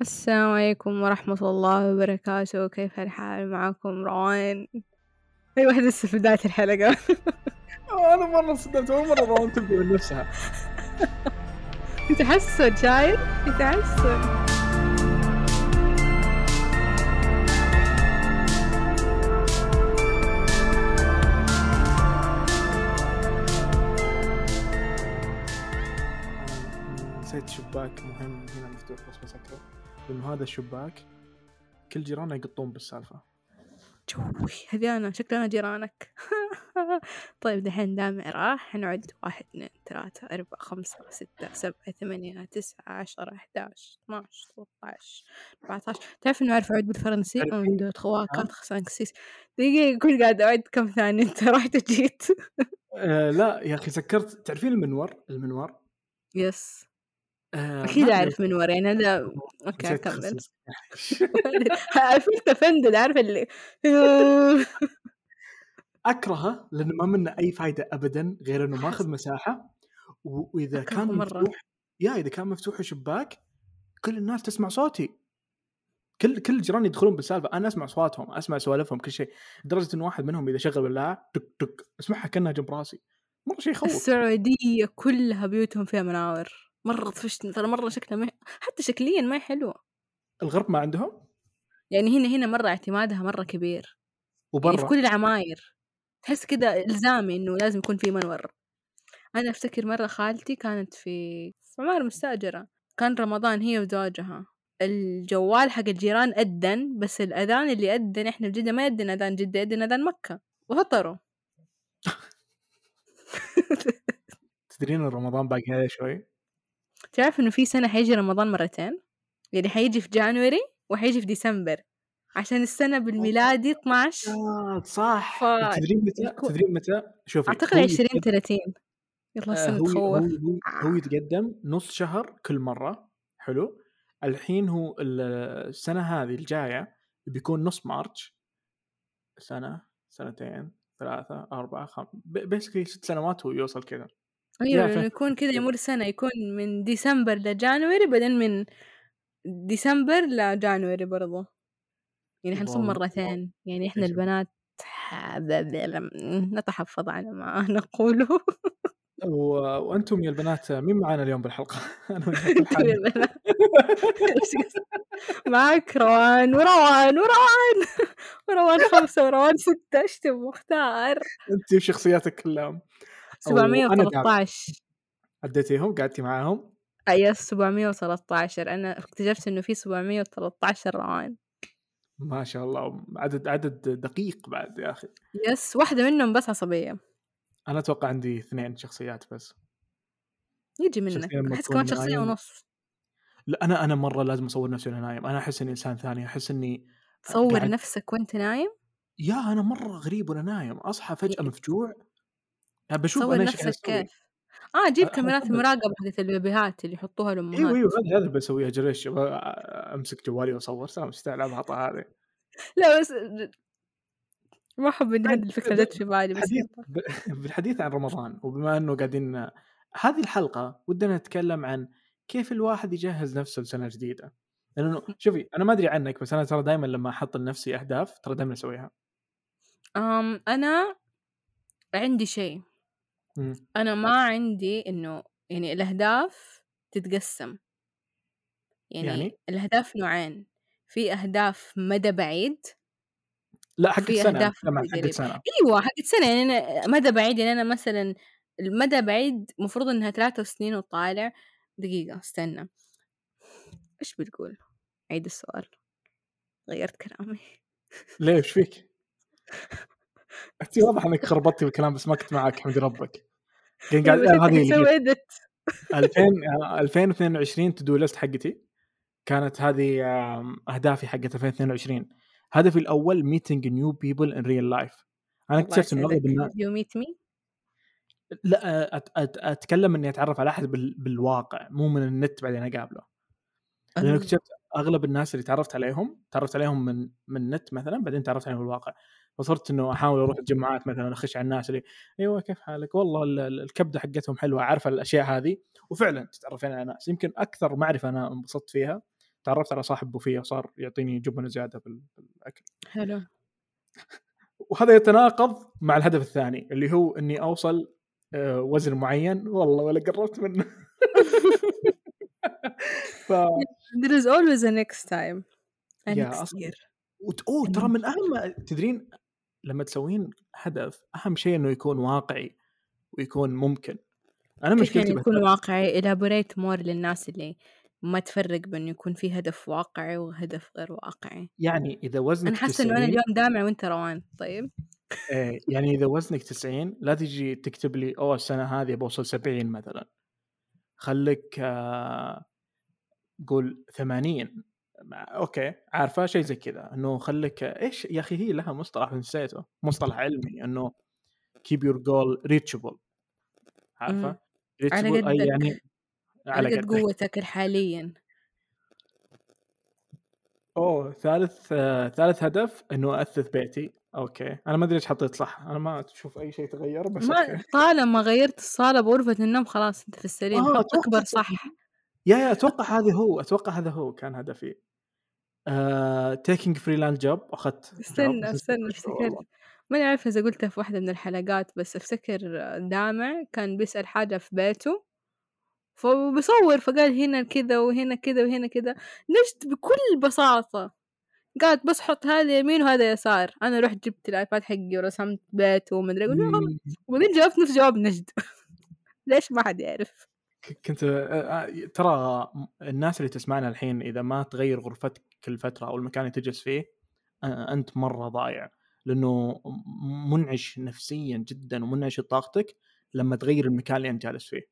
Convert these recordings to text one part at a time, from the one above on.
السلام عليكم ورحمة الله وبركاته. كيف الحال معكم روان؟ هي واحدة لسه في بداية الحلقة أنا مرة صدمت أول مرة روان تبدأ من نفسها. يتحسن شايف يتحسن. أنا نسيت شباك مهم هنا مفتوح بس بسكره لأنه هذا الشباك كل جيرانه يقطون بالسالفة. جوي. هذي أنا شكلي أنا جيرانك. طيب دحين دامع راح نعد واحد اثنين ثلاثة أربعة خمسة ستة سبعة ثمانية تسعة عشرة أحداش اثناش ثلاثة أربعة عشر تعرف إنه أعرف أعد بالفرنسي؟ ألفين. أم دو تخوا كانت خسان كسيس دقيقة كل قاعد أعد كم ثانية؟ أنت رحت وجيت. آه لا يا أخي سكرت. تعرفين المنور؟ المنور؟ يس آه أكيد ما أعرف من ورا يعني نسيت أكمل. تخصص. عرفت أفندد عارف اللي أكرهه لأنه ما منه أي فائده ابدا غير إنه ماخذ مساحة وإذا كان مرة. مفتوح يا إذا كان مفتوح الشباك كل الناس تسمع صوتي. كل كل الجيران يدخلون بالسالفة أنا أسمع اصواتهم أسمع سوالفهم كل شيء. لدرجة إن واحد منهم إذا شغل ولاعه تك تك أسمعها كأنها جنب راسي. مره شيء يخوف. السعودية كلها بيوتهم فيها مناور. مرة طفشتني ترى مرة شكلها ما حتى شكليا ما هي حلوة. الغرب ما عندهم؟ يعني هنا هنا مرة اعتمادها مرة كبير. يعني في وبرا؟ كل العماير. تحس كده إلزامي إنه لازم يكون في منور. أنا أفتكر مرة خالتي كانت في عمارة مستأجرة. كان رمضان هي وزوجها. الجوال حق الجيران أذن بس الأذان اللي أذن إحنا في جدة ما يأذن أذان جدة يأذن أذان مكة. وهطروا تدرين رمضان باقي عليه شوي؟ تعرف إنه في سنة حيجي رمضان مرتين؟ يعني حيجي في جانوري وحيجي في ديسمبر عشان السنة بالميلادي 12 آه صح. ف- تدرين متى؟ تدرين متى؟ شوفي أعتقد هو 20 يتقدم- 30 يلا آه، السنة هو هو تخوف. هو- هو يتقدم نص شهر كل مرة. حلو. الحين هو ال- السنة هذه الجاية بيكون نص مارش سنة سنتين ثلاثة أربعة خمسة بيسكلي ست سنوات هو يوصل كذا. لأنه فهمت. يكون كذا يمر سنة يكون من ديسمبر لجانوري بعدين من ديسمبر لجانوري برضو يعني حنصوم. مرتين يعني إيش؟ البنات نتحفظ على ما نقوله و... وأنتم يا البنات مين معانا اليوم وياك أنتوا الحال. يا بنات. إيش قصدك؟ معك روان وروان وروان وروان خمسة وروان ستة إيش تبغى مختار أنت وشخصياتك كلهم. 713 عديتيهم قعدتي معاهم. يس 713 أنا اكتشفت إنه في 713 روان ما شاء الله. عدد عدد دقيق بعد يا أخي. يس واحدة منهم بس عصبية. أنا أتوقع عندي اثنين شخصيات بس. يجي منك. تكون كمان نايم. ونص. لا أنا أنا مرة لازم أصور نفسي وأنا نايم. أنا أحس إني إنسان ثاني. أحس إني تصور قاعد- نفسك وأنت نايم؟ يا أنا مرة غريب وأنا نايم. أصحى فجأة إيه. مفجوع. بشوف إيش قاعد نفسك آه جيب كاميرات أصدق. المراقبة حقت البيبيهات اللي يحطوها الأمهات إيوه إيوه هذا هذا بسويها جريش. أمسك جوالي وأصور سلام إيش العبطه هذه لا بس ما أحب إن هذه الفكرة ب- جت في بالي بس بالحديث عن رمضان وبما إنه قاعدين هذه الحلقة ودنا نتكلم عن كيف الواحد يجهز نفسه لسنة جديدة. لأنه شوفي أنا ما أدري عنك بس أنا ترى دائما لما أحط لنفسي أهداف ترى دائما أسويها. أم أنا عندي شيء. مم. أنا ما عندي إنه يعني الأهداف تتقسم يعني, يعني؟ الأهداف نوعين في أهداف مدى بعيد لا حقت كمان مدى حقت. سنة أيوه حقت سنة يعني أنا مدى بعيد يعني أنا مثلا المدى بعيد المفروض إنها ثلاثة سنين وطالع دقيقة استنى إيش بتقول؟ عيد السؤال غيرت كلامي ليه إيش فيك؟ انت واضح إنك خربطتي بالكلام بس ما كنت معك حمد ربك آه، هذه أنت اللي سوي edit. 2000 2022 to-do list حقتي. كانت هذه أهدافي حقت 2022 هدفي الأول meeting new people in real life أنا اكتشفت إنه أغلب الناس you meet me? لا أت أت أتكلم إني أتعرف على أحد بال... بالواقع مو من النت بعدين أقابله. لأنه اكتشفت أغلب الناس اللي تعرفت عليهم تعرفت عليهم من من النت مثلا بعدين تعرفت عليهم بالواقع. فصرت إنه أحاول أروح الجمعات مثلا أخش على الناس اللي أيوه كيف حالك؟ والله ال- ال- الكبدة حقتهم حلوة عارفه الأشياء هذه. وفعلا تتعرفين على ناس. يمكن أكثر معرفة أنا انبسطت فيها تعرفت على صاحب بوفيه وصار يعطيني جبنة زيادة بال- بالاكل حلو. وهذا يتناقض مع الهدف الثاني اللي هو إني أوصل آه، وزن معين. والله ولا قربت منه. ف there is always a next time. A يا next year. وت- أوه ترى من أهم تدرين لما تسوين هدف أهم شيء إنه يكون واقعي ويكون ممكن. أنا كيف مشكلتي يعني يكون واقعي؟ elaborate more للناس اللي ما تفرق بين يكون في هدف واقعي وهدف غير واقعي. يعني إذا وزنك أنا حاسة إنه أنا 90 اليوم دامع وأنت روان طيب؟ إيه، يعني إذا وزنك 90 لا تجي تكتب لي أوه السنة هذه بوصل 70 مثلا. خليك آه، قول 80 مع- أوكي عارفة شيء زي كذا إنه خليك إيش يا أخي هي لها مصطلح نسيته مصطلح علمي إنه keep your goal reachable عارفة. على reachable أي قدك. يعني على قد. قوتك حاليا أوه ثالث آه، ثالث هدف إنه أثث بيتي أوكي. أنا ما أدري إيش حطيت صح؟ أنا ما أشوف أي شيء تغير بس ما أوكي. طالما غيرت الصالة بغرفة النوم خلاص أنت في السليم. آه، أكبر صح. yeah yeah أتوقع هذا هو أتوقع هذا هو كان هدفي. taking freelance job أخذت استنى استنى نسيت أفتكر. والله. ماني عارفة إذا قلتها في واحدة من الحلقات بس أفتكر دامع كان بيسأل حاجة في بيته فبصور فقال هنا كذا وهنا كذا وهنا كذا. نجد بكل بساطة. قالت بس حط هذا يمين وهذا يسار. أنا رحت جبت ال iPad حقي ورسمت قلت له خلاص. مم. وبعدين جاوبت نفس جواب نجد. ليش ما حد يعرف؟ كنت آه، آه، ترى الناس اللي تسمعنا الحين إذا ما تغير غرفتك كل فترة أو المكان اللي تجلس فيه أنت مرة ضايع. لأنه منعش نفسيا جدا ومنعش طاقتك لما تغير المكان اللي أنت جالس فيه.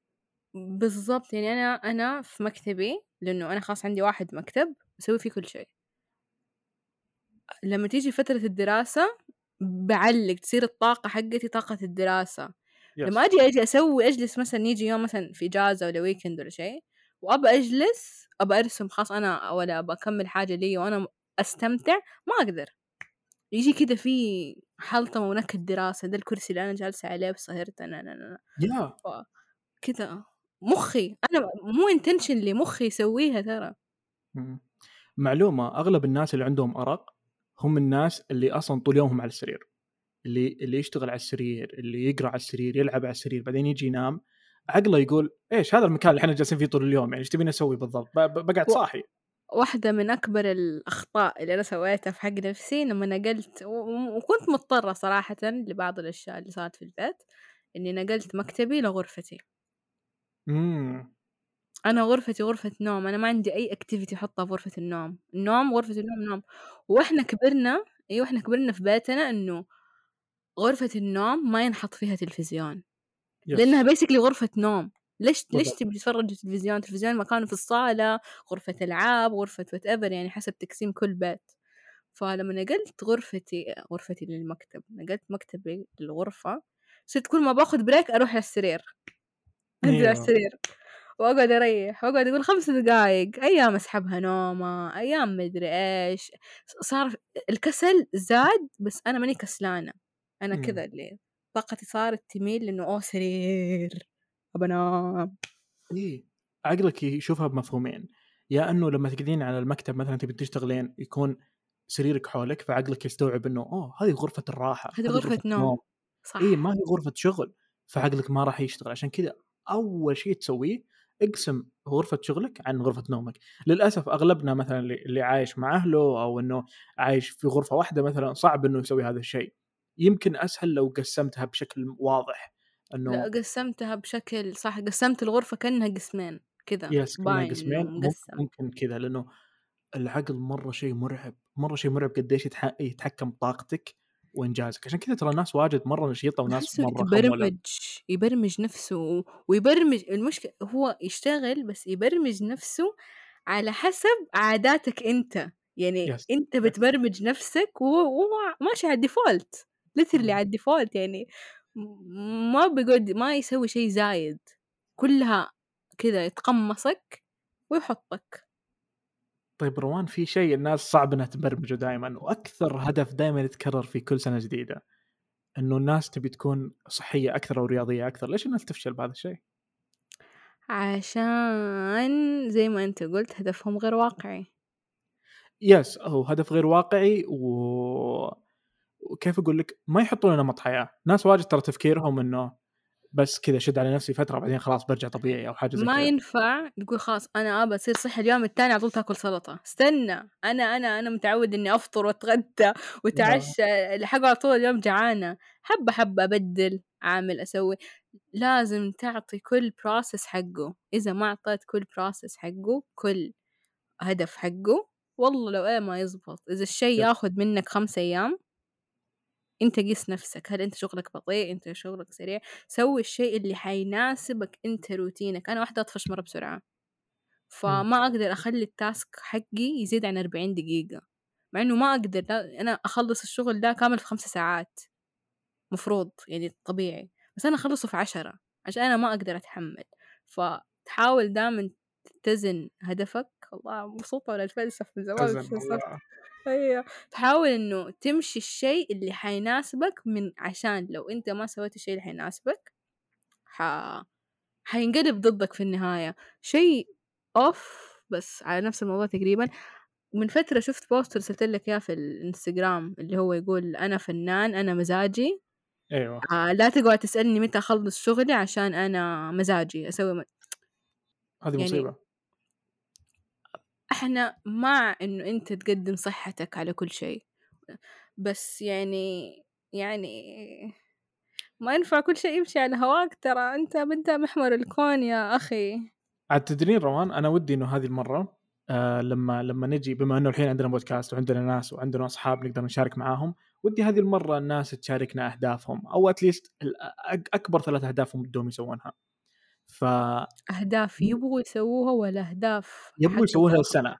بالضبط. يعني أنا أنا في مكتبي لأنه أنا خلاص عندي واحد مكتب بسوي فيه كل شيء. لما تيجي فترة الدراسة بعلق تصير الطاقة حقتي طاقة الدراسة. yes. لما أجي أجي أسوي أجلس مثلا يجي يوم مثلا في إجازة ولا weekend ولا شيء وأبى أجلس أبى أرسم خلاص أنا ولا أبى أكمل حاجة لي وأنا أستمتع ما أقدر. يجي كذا في حلطمة ونكد دراسة ده الكرسي اللي أنا جالسة عليه بسهرت أنا أنا أنا يا كذا مخي أنا مو intentionally مخي يسويها ترى. مم. معلومة أغلب الناس اللي عندهم أرق هم الناس اللي أصلا طول يومهم على السرير. اللي اللي يشتغل على السرير اللي يقرأ على السرير يلعب على السرير بعدين يجي ينام. عقله يقول إيش هذا المكان اللي إحنا جالسين فيه طول اليوم؟ يعني إيش تبيني أسوي بالضبط؟ بقعد صاحي. واحدة من أكبر الأخطاء اللي أنا سويتها في حق نفسي لما نقلت وكنت مضطرة صراحة لبعض الأشياء اللي صارت في البيت إني نقلت مكتبي لغرفتي. امم أنا غرفتي غرفة نوم أنا ما عندي أي activity أحطها في غرفة النوم. النوم غرفة النوم نوم. وإحنا كبرنا أيوة إحنا كبرنا في بيتنا إنه غرفة النوم ما ينحط فيها تلفزيون. لأنها basically غرفة نوم. ليش ليش بالضبط. تبي تتفرج تلفزيون التلفزيون مكانه في الصالة غرفة ألعاب غرفة whatever يعني حسب تقسيم كل بيت. فلما نقلت غرفتي غرفتي للمكتب نقلت مكتبي للغرفة صرت كل ما باخذ بريك أروح على السرير أنزل على أيوه. السرير وأقعد أريح. وأقعد أقول خمس دقايق. أيام أسحبها نومة. أيام مدري إيش. صار الكسل زاد بس أنا ماني كسلانة. أنا. كذا اللي طاقتي صارت تميل لأنه أوه سرير أبى أنام إيه عقلك يشوفها بمفهومين. يا إنه لما تقعدين على المكتب مثلا تبي تشتغلين يكون سريرك حولك فعقلك يستوعب إنه أوه هذه غرفة الراحة هذه غرفة نوم. صح. إي ما هي غرفة شغل فعقلك ما راح يشتغل. عشان كذا أول شيء تسويه اقسم غرفة شغلك عن غرفة نومك. للأسف أغلبنا مثلا اللي اللي عايش مع أهله أو إنه عايش في غرفة واحدة مثلا صعب إنه يسوي هذا الشيء. يمكن أسهل لو قسمتها بشكل واضح. إنه لأ قسمتها بشكل صح قسمت الغرفة كأنها قسمين كذا يس باين قسمين. مقسم. ممكن كذا لأنه العقل مرة شيء مرعب مرة شيء مرعب قديش يتح... يتحكم بطاقتك وإنجازك. عشان كذا ترى ناس واجد مرة نشيطة وناس مرة يبرمج يبرمج نفسه ويبرمج المشكلة هو يشتغل بس يبرمج نفسه على حسب عاداتك أنت. يعني yes أنت yes بتبرمج نفسك وهو ماشي على ال default literally. على ال default يعني ما بيقعد ما يسوي شيء زايد كلها كذا يتقمصك ويحطك طيب روان في شيء الناس صعب إنها تبرمجه دائما وأكثر هدف دائما يتكرر في كل سنة جديدة إنه الناس تبي تكون صحية أكثر أو رياضية أكثر ليش الناس تفشل بهذا الشيء؟ عشان زي ما أنت قلت هدفهم غير واقعي يس هو هدف غير واقعي و وكيف أقول لك؟ ما يحطون لنا نمط حياة. ناس واجد ترى تفكيرهم إنه بس كذا شد على نفسي فترة بعدين خلاص برجع طبيعي أو حاجة زي ما ينفع تقول خلاص أنا ابى أصير صحي اليوم الثاني على طول تاكل سلطة. استنى. أنا أنا أنا متعود إني أفطر وأتغدى وتعشى الحق على طول اليوم جعانة. حبة حبة أبدل أعمل أسوي. لازم تعطي كل process حقه. إذا ما أعطيت كل process حقه كل هدف حقه والله لو إيه ما يزبط. إذا الشيء ياخذ منك خمسة أيام أنت قيس نفسك هل أنت شغلك بطيء؟ أنت شغلك سريع؟ سوي الشيء اللي حيناسبك أنت روتينك. أنا واحدة أطفش مرة بسرعة فما أقدر أخلي ال task حقي يزيد عن 40 دقيقة مع إنه ما أقدر. لا أنا أخلص الشغل ده كامل في خمسة ساعات مفروض يعني طبيعي. بس أنا أخلصه في عشرة عشان أنا ما أقدر أتحمل. فتحاول دائما تتزن هدفك. والله مبسوطة ولا الفلسفة من زمان. أيوه. تحاول إنه تمشي الشيء اللي حيناسبك من عشان لو أنت ما سويت الشيء اللي حيناسبك ح... حينقلب ضدك في النهاية. شيء اوف بس على نفس الموضوع تقريبا. من فترة شفت post رسلت لك إياه في الإنستغرام اللي هو يقول أنا فنان أنا مزاجي. أيوه. آه لا تقعد تسألني متى أخلص شغلي عشان أنا مزاجي أسوي م... هذه يعني مصيبة. إحنا مع انه انت تقدم صحتك على كل شيء. بس يعني يعني ما ينفع كل شيء يمشي على هواك ترى. انت انت محور الكون يا أخي. عاد تدرين روان أنا ودي انه هذه المرة آه لما لما نجي بما انه الحين عندنا بودكاست وعندنا ناس وعندنا اصحاب نقدر نشارك معاهم ودي هذه المرة الناس تشاركنا أهدافهم أو at least أكبر ثلاث أهداف ودهم يسوونها. ف أهداف يبغوا يسووها ولا أهداف يبغوا يسووها؟ السنة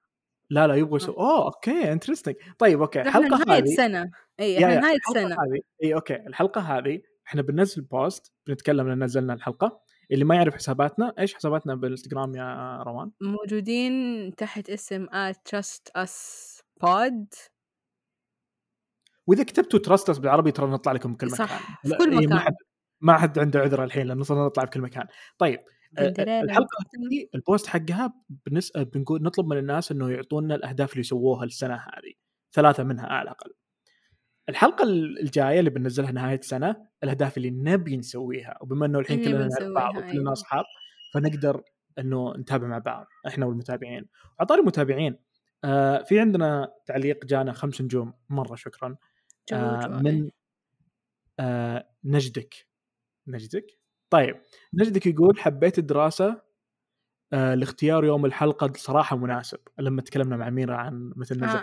لا لا يبغوا يسووا أوه okay interesting طيب okay الحلقة هذه سنة. إي yeah إحنا سنة. هذه إي okay الحلقة هذه إحنا بننزل post بنتكلم لأن نزلنا الحلقة. اللي ما يعرف حساباتنا إيش حساباتنا بالإنستغرام يا روان؟ موجودين تحت اسم trust us pod. وإذا كتبتوا تراست أس بالعربي ترى نطلع لكم بكل مكان. صح في كل مكان. ما حد عنده عذر الحين لأنه صرنا نطلع بكل مكان. طيب آه، دندريلا الحلقة هذه ال post حقها بنس... بنقول نطلب من الناس إنه يعطونا الأهداف اللي سووها السنة هذه. ثلاثة منها على الأقل. الحلقة الجاية اللي بننزلها نهاية السنة الأهداف اللي نبي نسويها وبما إنه الحين كلنا نعرف بعض وكلنا أيوة. أصحاب فنقدر إنه نتابع مع بعض إحنا والمتابعين. وعطاري المتابعين آه في عندنا تعليق جانا خمس نجوم مرة شكرا. آه من آه نجدك. نجدك؟ طيب نجدك يقول حبيت الدراسة آه لاختيار يوم الحلقة صراحة مناسب. لما تكلمنا مع ميرا عن مثل ننزل آه لها.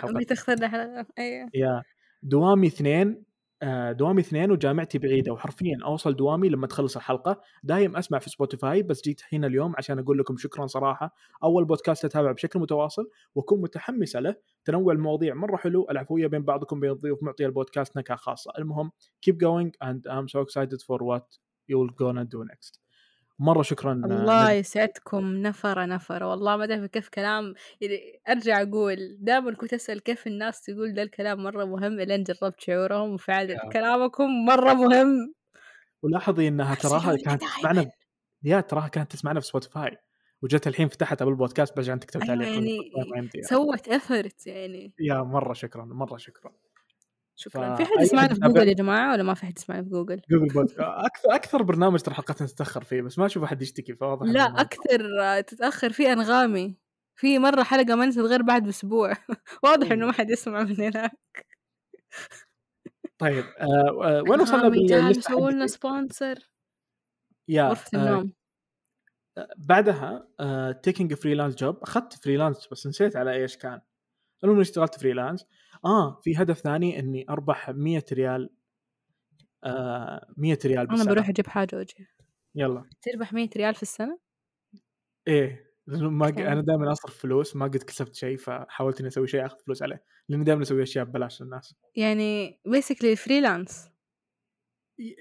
حلقة أيوه. yeah. دوامي اثنين آه، دوامي اثنين وجامعتي بعيدة. وحرفيا أوصل دوامي لما تخلص الحلقة. دايم أسمع في سبوتيفاي بس جيت هنا اليوم عشان أقول لكم شكرا صراحة. أول بودكاست اتابع بشكل متواصل وأكون متحمسة له. تنوع المواضيع مرة حلو. العفويه بين بعضكم بين الضيوف معطيه البودكاست نكهة خاصة. المهم keep going and I'm so excited for what you'll gonna do next مرة شكرا آه، الله. يسعدكم نفرة نفرة والله ما أدري كيف كلام يعني أرجع أقول دائما كنت أسأل كيف الناس تقول ده الكلام مرة مهم إلين جربت شعورهم وفعلا. كلامكم مرة مهم ولاحظي إنها تراها كانت. تسمعنا yeah تراها كانت تسمعنا في سبوتيفاي وجت الحين فتحت ابل بودكاست بس عشان تكتب أيوه تعليق يعني ما يمدي. سوت effort يعني yeah مرة شكرا مرة شكرا شكرا. ف- في حد يسمعنا في جوجل يا جماعة ولا ما في حد يسمعنا في جوجل؟ جوجل بودكاست. أكثر أكثر برنامج ترى حلقتنا تتأخر فيه بس ما أشوف أحد يشتكي فواضح لا أكثر آه، تتأخر في أنغامي. في مرة حلقة ما نزلت غير بعد بأسبوع. واضح إنه ما حد يسمع من هناك. طيب آه آه وين وصلنا بال list سووا لنا؟ sponsor yeah غرفه آه النوم. بعدها taking freelance job أخذت freelance بس نسيت على إيش كان. المهم اشتغلت freelance آه في هدف ثاني إني أربح 100 ريال آه 100 ريال أنا بالسنه بروح أجيب حاجة وأجي. يلا. تربح 100 ريال في السنة؟ إيه لأنه ما ق- كم؟ أنا دائما أصرف فلوس ما قد كسبت شيء فحاولت إني أسوي شيء أخذ فلوس عليه لأني دائما أسوي أشياء ببلاش للناس. يعني basically freelance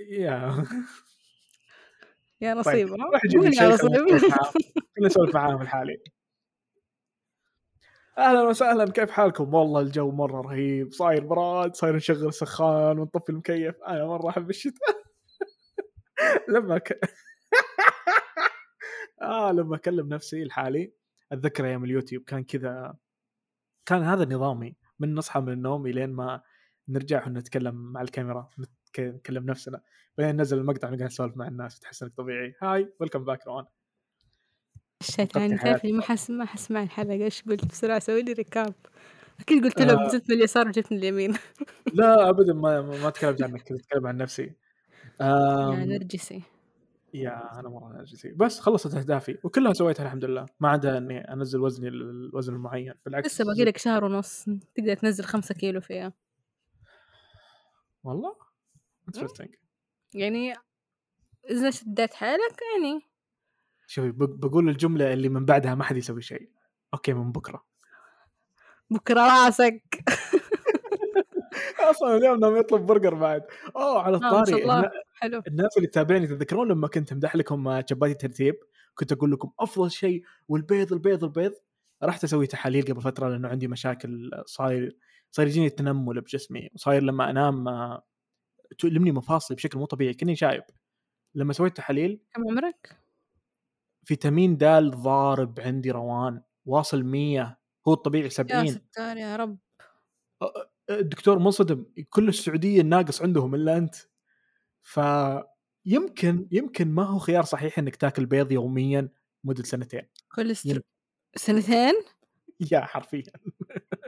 yeah. yeah طيب نصيب ها؟ روح جيب شيء خلينا نسولف معاهم الحالي. أهلا وسهلا كيف حالكم؟ والله الجو مرة رهيب صاير براد صاير نشغل سخان ونطفي المكيف. أنا مرة أحب الشتاء. لما ك... آه لما أكلم نفسي لحالي أتذكر أيام اليوتيوب كان كذا كان هذا نظامي من نصحى من النوم لين ما نرجع ونتكلم مع الكاميرا نتك- نكلم نفسنا. بعدين ننزل المقطع ونقعد نسولف مع الناس تحس إنك طبيعي. hi welcome back روان الشيطان تعرف لي ما حس ما حسمع الحلقة. إيش قلت؟ بسرعة سوي لي recap أكيد قلت له آه. من اليسار وجبت من اليمين. لا ابدا ما ما تكلمت عنك كنت أتكلم عن نفسي. yeah أم، نرجسي. yeah أنا مره نرجسي. بس خلصت أهدافي وكلها سويتها الحمد لله ما عدا إني أنزل وزني الوزن المعين. بالعكس. لسه باقي لك شهر ونص. تقدر تنزل خمسة كيلو فيها. والله؟ interesting يعني إذا شديت حالك يعني شوفي بق- بقول الجملة اللي من بعدها ما حد يسوي شيء. okay من بكرة. بكرة راسك. أصلا اليوم ناوي يطلب برجر بعد. أوه على آه الطاري. الله. حلو. الناس اللي تتابعني تتذكرون لما كنت أمدح لكم آه، شباتي ترتيب كنت أقول لكم أفضل شيء والبيض البيض البيض. رحت أسوي تحاليل قبل فترة لأنه عندي مشاكل آه، صاير صاير يجيني تنمل بجسمي. وصاير لما أنام تؤلمني مفاصلي بشكل مو طبيعي كني شايب. لما سويت تحاليل كم عمرك؟ فيتامين د ضارب عندي روان واصل 100 هو الطبيعي yeah 70 ستار يا رب. الدكتور منصدم كل السعودية الناقص عندهم إلا أنت. فيمكن يمكن ما هو خيار صحيح إنك تاكل بيض يوميا مدة سنتين. كوليسترول سنتين؟ yeah حرفيا.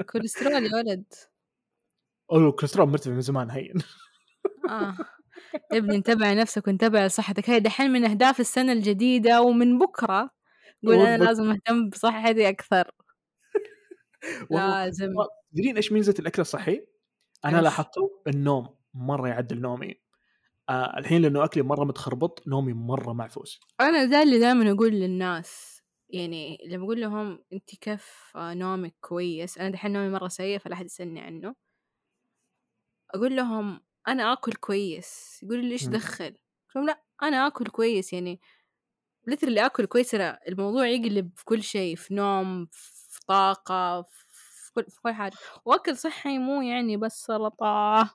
كوليسترول يا ولد. الكوليسترول مرتفع من زمان هين. آه. يا ابني انتبه نفسك وانتبه لصحتك هاي دحين من أهداف السنة الجديدة ومن بكرة قول أنا. لازم أهتم بصحتي أكثر. لازم تدرين إيش ميزة الأكل الصحي؟ أنا؟ لاحظته النوم مرة يعدل نومي آه الحين لأنه أكلي مرة متخربط نومي مرة معفوس أنا ذا اللي دائما أقول للناس يعني لما أقول لهم أنت كيف آه، نومك كويس أنا دحين نومي مرة سيء فلا أحد يسألني عنه أقول لهم أنا آكل كويس. يقولوا لي إيش مم. دخل؟ لهم لا أنا آكل كويس يعني. ليترلي آكل كويس ترى الموضوع يقلب في كل شيء في نوم في طاقة في كل, في كل حاجة. وأكل صحي مو يعني بس سلطة.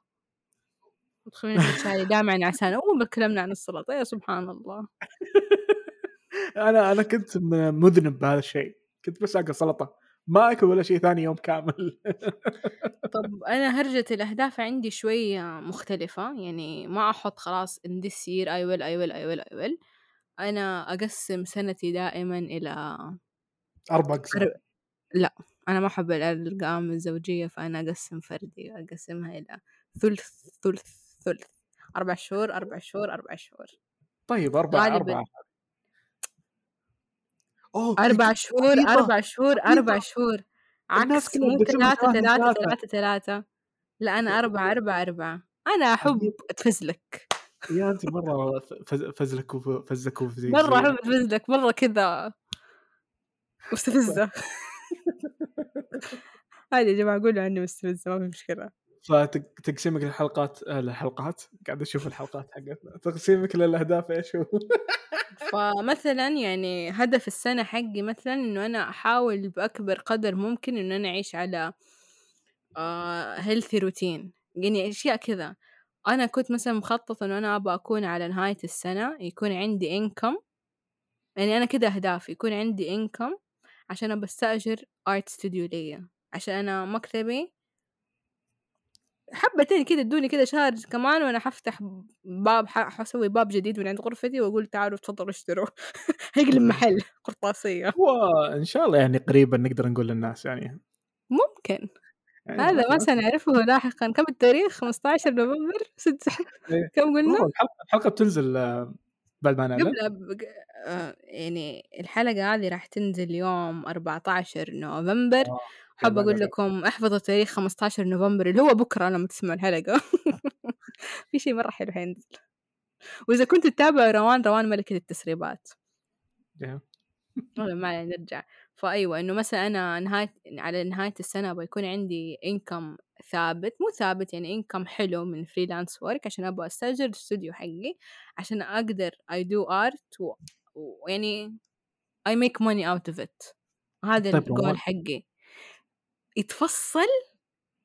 تدخلين شاي دائما عشان أول ما تكلمنا عن السلطة يا سبحان الله. أنا أنا كنت مذنب بهذا الشيء. كنت بس آكل سلطة. ما أكل ولا شيء ثاني يوم كامل. طب أنا هرجة الأهداف عندي شوية مختلفة يعني ما أحط خلاص in this year I will I will I will I will. أنا أقسم سنتي دائما إلى أربع أر- لا أنا ما أحب الأرقام الزوجية فأنا أقسم فردي أقسمها إلى ثلث ثلث ثلث. أربع شهور أربع شهور أربع شهور. طيب أربع غالباً. أربع. أوه أربع شهور. أربع شهور. أربع شهور عكس مو ثلاثة ثلاثة ثلاثة ثلاثة. لا أنا أربعة أربعة أربعة أنا أحب. أتفزلك يا انت مرة فز- فزلك وف- فزك وفزي مرة أحب أتفزلك مرة كذا مستفزة عادي يا جماعة قولوا عني مستفزة ما في مشكلة فتقسيمك للحلقات آه، الحلقات قاعد أشوف الحلقات حقتنا تقسيمك للأهداف إيش هو؟ فمثلا يعني هدف السنة حقي مثلا إنه أنا أحاول بأكبر قدر ممكن إنه أنا أعيش على healthy routine يعني أشياء كذا. أنا كنت مثلا مخططة إنه أنا أبغى أكون على نهاية السنة يكون عندي income يعني أنا كده أهدافي يكون عندي income عشان أبى أستأجر art studio ليا عشان أنا مكتبي حبتين كده ادوني كده شهر كمان وأنا حفتح باب حسوي باب جديد من عند غرفتي وأقول تعالوا تفضلوا اشتروا. هيقلب محل قرطاسية. وان شاء الله يعني قريبا نقدر نقول للناس يعني, ممكن. يعني هذا ما سنعرفه لاحقا. كم التاريخ؟ 15 نوفمبر. ست إيه. كم قلنا؟ الحلقة الحلقة بتنزل آه، بعد ما نعلن. قبل. آه يعني الحلقة هذه راح تنزل يوم 14 نوفمبر. آه، حاب بعد أقول. لكم احفظوا تاريخ 15 نوفمبر اللي هو بكرة لما تسمعوا الحلقة. في شيء مرة حلو حينزل. وإذا كنتوا تتابعوا روان روان ملكة التسريبات. والله ما نرجع. فأيوة إنه مثلا أنا نهاية على نهاية السنة أبغى يكون عندي income ثابت. مو ثابت يعني income حلو من freelance work عشان أبغى أستأجر الاستوديو حقي عشان أقدر I do art و- ويعني I make money out of it. هذا طيب، الجول. حقي. يتفصل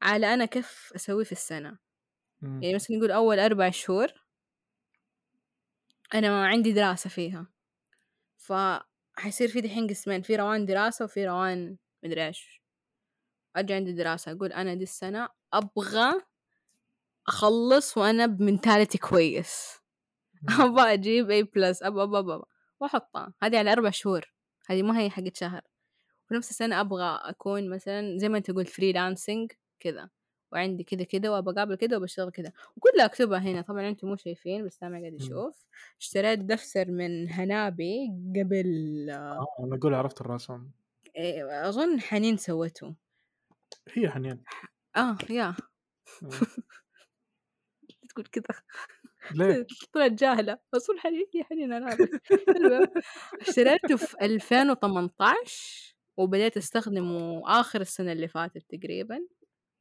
على أنا كيف أسوي في السنة. مم. يعني مثلا نقول أول أربع شهور أنا ما عندي دراسة فيها. فحيصير في دحين قسمين في روان دراسة وفي روان مدري إيش. أجي عندي دراسة أقول أنا دي السنة أبغى أخلص وأنا ب mentality كويس. أبغى أجيب A plus أبغى أبغى أبغى وأحطها. هذه على أربع شهور. هذه ما هي حقت شهر. في نفس السنة أبغى أكون مثلا زي ما أنت قلت freelancing كذا وعندي كذا كذا وأبغى أقابل كذا وبشتغل كذا وكلها أكتبها هنا. طبعا أنتم مو شايفين بس سامع قاعد يشوف اشتريت دفتر من هنابي قبل آه أنا أقول عرفت الرسم. إيه، أظن حنين سوته هي حنين. آه يا. مم. تقول كذا. ليه؟ طلعت جاهلة. أصول حنين هي حنين أنا اشتريته في 2018 وبديت أستخدمه آخر السنة اللي فاتت تقريبا.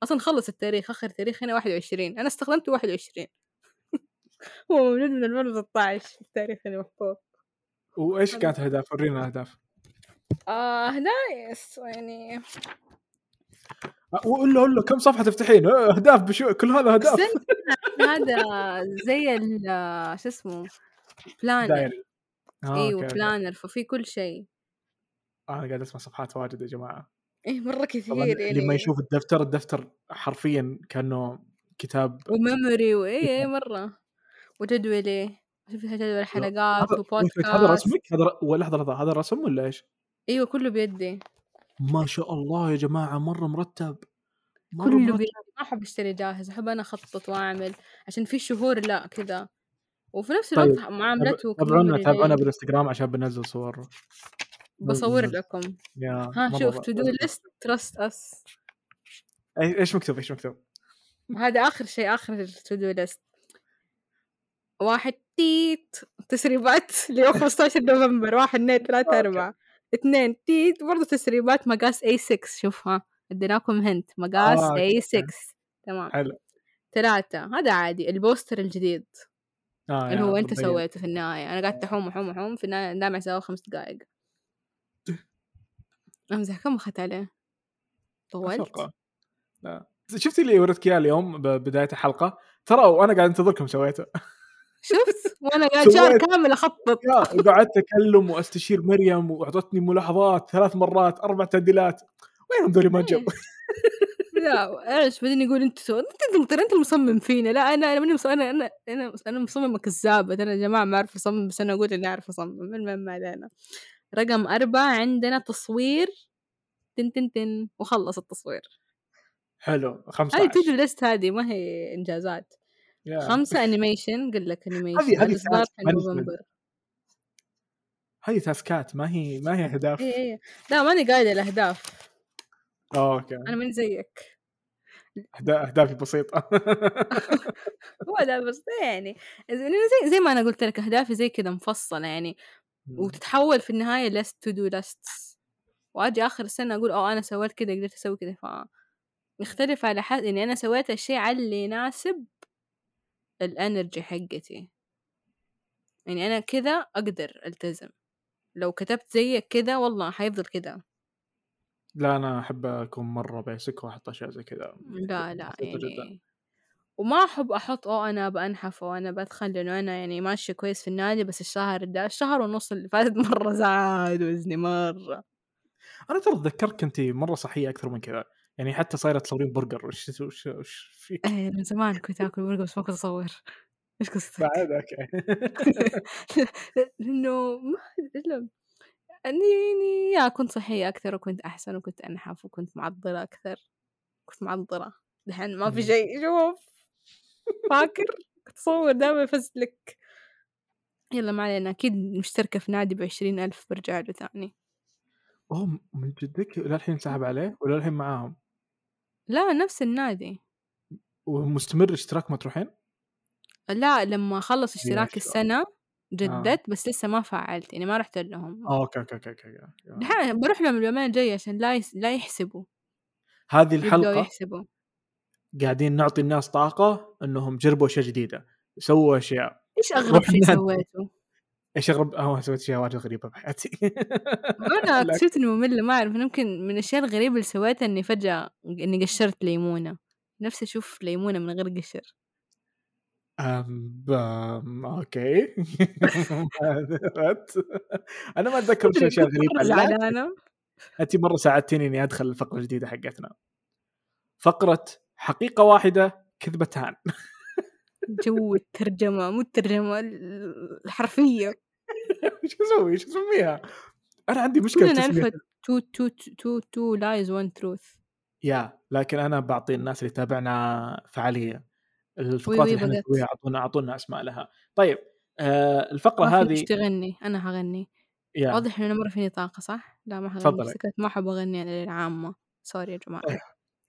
أصلا خلص التاريخ آخر تاريخ هنا 21 أنا استخدمته 21 هو موجود من 2016 التاريخ اللي محطوط وإيش كانت الاهداف؟ ورينا الاهداف آه nice يعني. قول له قول له كم صفحة تفتحين؟ آه، أهداف بشو كل هذا أهداف. هذا زي ال شو اسمه planner آه، إيوه. planner ففي كل شيء. أنا قاعد أسمع صفحات واجد يا جماعة. إيه مرة طبعا كثير يعني. يشوف الدفتر الدفتر حرفيا كأنه كتاب. وميموري وايه إيه مرة. وجدولي. شوف فيها جدول حلقات وبودكاست. هذا رسمك؟ هذا لحظة لحظة هذا رسم ولا إيش؟ إيوه كله بيدي. ما شاء الله يا جماعة مرة مرتب. مرة كله مرتب. بيدي. ما أحب أشتري جاهز أحب أنا أخطط وأعمل. عشان في شهور لا كذا. وفي نفس طيب، الوقت معاملته تابعونا تابعونا. بالإنستغرام عشان بننزل صور. بصور. لكم ها شوف. تو دو ليست تراست اس إيش مكتوب إيش مكتوب؟ هذا آخر شيء آخر التو دو ليست واحد تيت. تسريبات ليوم 15 نوفمبر. واحد اثنين ثلاثة. أربعة. اثنين تيت. برضه تسريبات مقاس A6 شوفها اديناكم هنت مقاس آه، أوكي. A6 تمام. حلو. ثلاثة. هذا عادي. البوستر الجديد. آه اللي هو يا أنت. سويته في النهاية. أنا قعدت أحوم أحوم أحوم. في النهاية دامع سوا خمس دقائق امزح كم اخذت عليه؟ طولت؟ أتوقع. لا شفتي اللي وريتك إياه اليوم ببدايه الحلقة ترى وأنا قاعد أنتظركم سويته شفت؟ وأنا قاعد شهر. كامل أخطط وقعدت أكلم وأستشير مريم وأعطتني ملاحظات ثلاث مرات أربع تعديلات وينهم ذولي ما جو لا إيش بعدين يقول أنت سو... أنت ترى أنت المصمم فينا لا أنا أنا ماني مصمم أنا أنا أنا أنا مصممة كذابة أنا يا جماعة ما أعرف أصمم بس أنا أقول إني أعرف أصمم المهم ما علينا رقم أربعة عندنا تصوير تن تن تن وخلص التصوير. حلو هذه 15 to list هذه ما هي إنجازات. yeah. خمسة animation قل لك animation هذه- هذه. نوفمبر هذه تاسكات ما هي ما هي أهداف. إيه إيه. لا ماني قايله الأهداف. أوه، okay. أنا من زيك. أهدافي بسيطة. هو ده بس يعني زي, زي ما أنا قلت لك أهدافي زي كذا مفصلة يعني وتتحول في النهاية list to do lists واجي آخر السنة أقول آه أنا سويت كذا قدرت أسوي كذا ف يختلف على حد يعني أنا سويت الشيء على اللي يناسب ال energy حقتي. يعني أنا كذا أقدر ألتزم. لو كتبت زيك كذا والله حيفضل كذا لا أنا أحب أكون مرة basic وأحط أشياء زي كذا لا لا بسيطة جداً. يعني وما أحب أحط آه أنا بنحف وأنا بدخل لأنه أنا يعني ماشية كويس في النادي بس الشهر ده الشهر ونص اللي فاتت مرة زاد وزني مرة. أنا ترى اتذكرك انت مرة صحية أكثر من كذا يعني حتى صايرة تصورين برجر وش وش وش فيك؟ إيه من زمان كنت آكل برجر بس ما كنت أصور. إيش قصتك؟ بعد okay. لأنه ما لا اني يعني يا كنت صحية أكثر وكنت أحسن وكنت أنحف وكنت معضلة أكثر. كنت معضلة. دحين ما في. شيء شوف. فاكر؟ كنت اصور دائما افزلك يلا ما علينا أكيد مشتركة في نادي بعشرين ألف برجع له ثاني. أوه من جدك؟ للحين سحب عليه؟ ولا الحين معاهم؟ لا نفس النادي. ومستمر اشتراك ما تروحين؟ لا لما خلص اشتراك شاء السنة جددت بس لسه ما فعلت يعني ما رحت لهم. آه okay okay okay okay دحين بروح لهم اليومين الجاية عشان لا يس... لا يحسبوا. هذه الحلقة يحسبوا. قاعدين نعطي الناس طاقة إنهم جربوا أشياء جديدة سووا أشياء إيش أغرب شيء. سويته؟ إيش أغرب آه سويت اشياء واجد غريبه بحياتي أنا. اكتشفت اني مملة ما أعرف يمكن من الأشياء الغريبة اللي سويتها إني فجأة إني قشرت ليمونة نفسي أشوف ليمونة من غير قشر أم أم okay؟ أنا ما أتذكر الغريبه مرة لا زعلانة انت مرة ساعدتني إني أدخل الفقرة الجديدة حقتنا فقرة حقيقة واحدة كذبتان جو الترجمة مو الترجمة الحرفية إيش أسوي؟ إيش اسميها؟ أنا عندي مشكلة كلنا نعرف two two two two lies one truth yeah لكن أنا بعطي الناس اللي تابعنا فعالية الفقرات اللي إحنا. نسويها أعطونا أعطونا أسماء لها طيب آه الفقرة في هذه مش تغني أنا حغني يا واضح إنه أنا مرة فيني طاقة صح؟ لا ما تفضلي. افتكرت ما أحب أغني على العامة سوري يا جماعة طيب.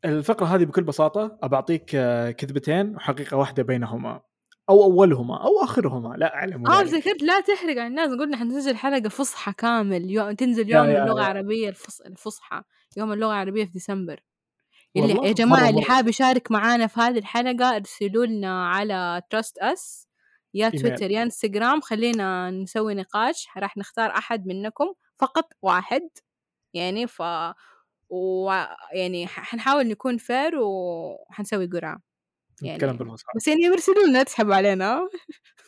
الفقرة هذه بكل بساطة ابعطيك آه، كذبتين وحقيقة واحدة بينهما أو أولهما أو آخرهما لا أعلم آه. ذكرت لا تحرق على الناس قلنا حننزل حلقة فصحى كامل يوم تنزل يوم يا- اللغة يا. العربية الفص... الفصحى يوم اللغة العربية في ديسمبر اللي؟ يا جماعة مرة- اللي. حاب يشارك معانا في هذه الحلقة ارسلوا لنا على Trust Us يا. تويتر يا انستغرام خلينا نسوي نقاش راح نختار أحد منكم فقط واحد يعني ف و... يعني ح- حنحاول نكون fair وحنسوي قرعة يعني نتكلم بالفصحى بس يعني ارسلوا لنا تسحبوا علينا.